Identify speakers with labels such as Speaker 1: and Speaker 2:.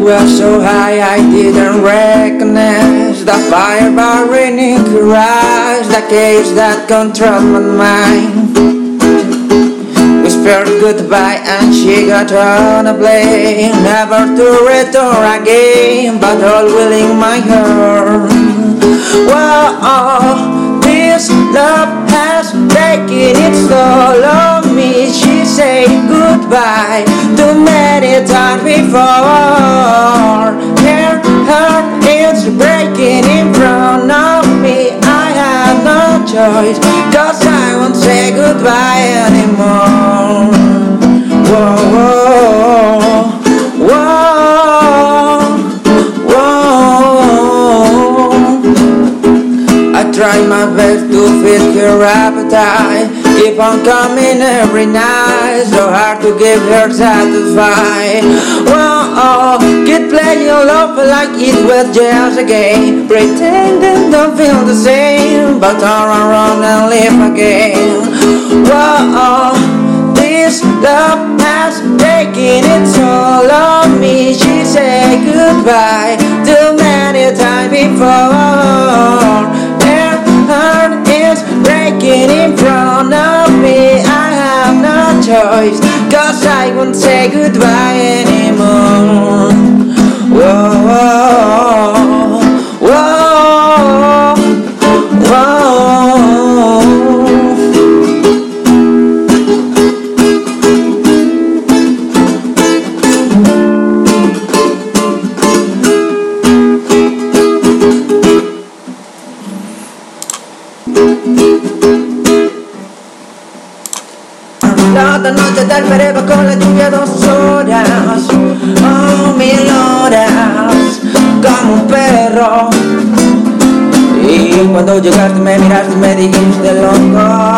Speaker 1: high I didn't recognize the fire burning courage, the chaos that controlled my mind. Whispered goodbye and she got on a plane, never to return again, but all willing my heart. Wow, this love has taken its toll on me. She said goodbye many times before. Her heart is breaking in front of me. I have no choice, cause I won't say goodbye anymore. Whoa, whoa, whoa. I try my best to feed her appetite. Keep on coming every night, so hard to give her satisfied. Whoa, oh, keep playing your love like it was just a game. Pretending don't feel the same, but turn around and live again. Whoa, oh, this love has taken its toll on me. She said goodbye too many times before. Choice, cause I won't say goodbye anymore. Whoa, whoa, whoa, La otra noche te esperaba con la lluvia dos horas, oh mil horas, como un perro. Y cuando llegaste me miraste me dijiste loco,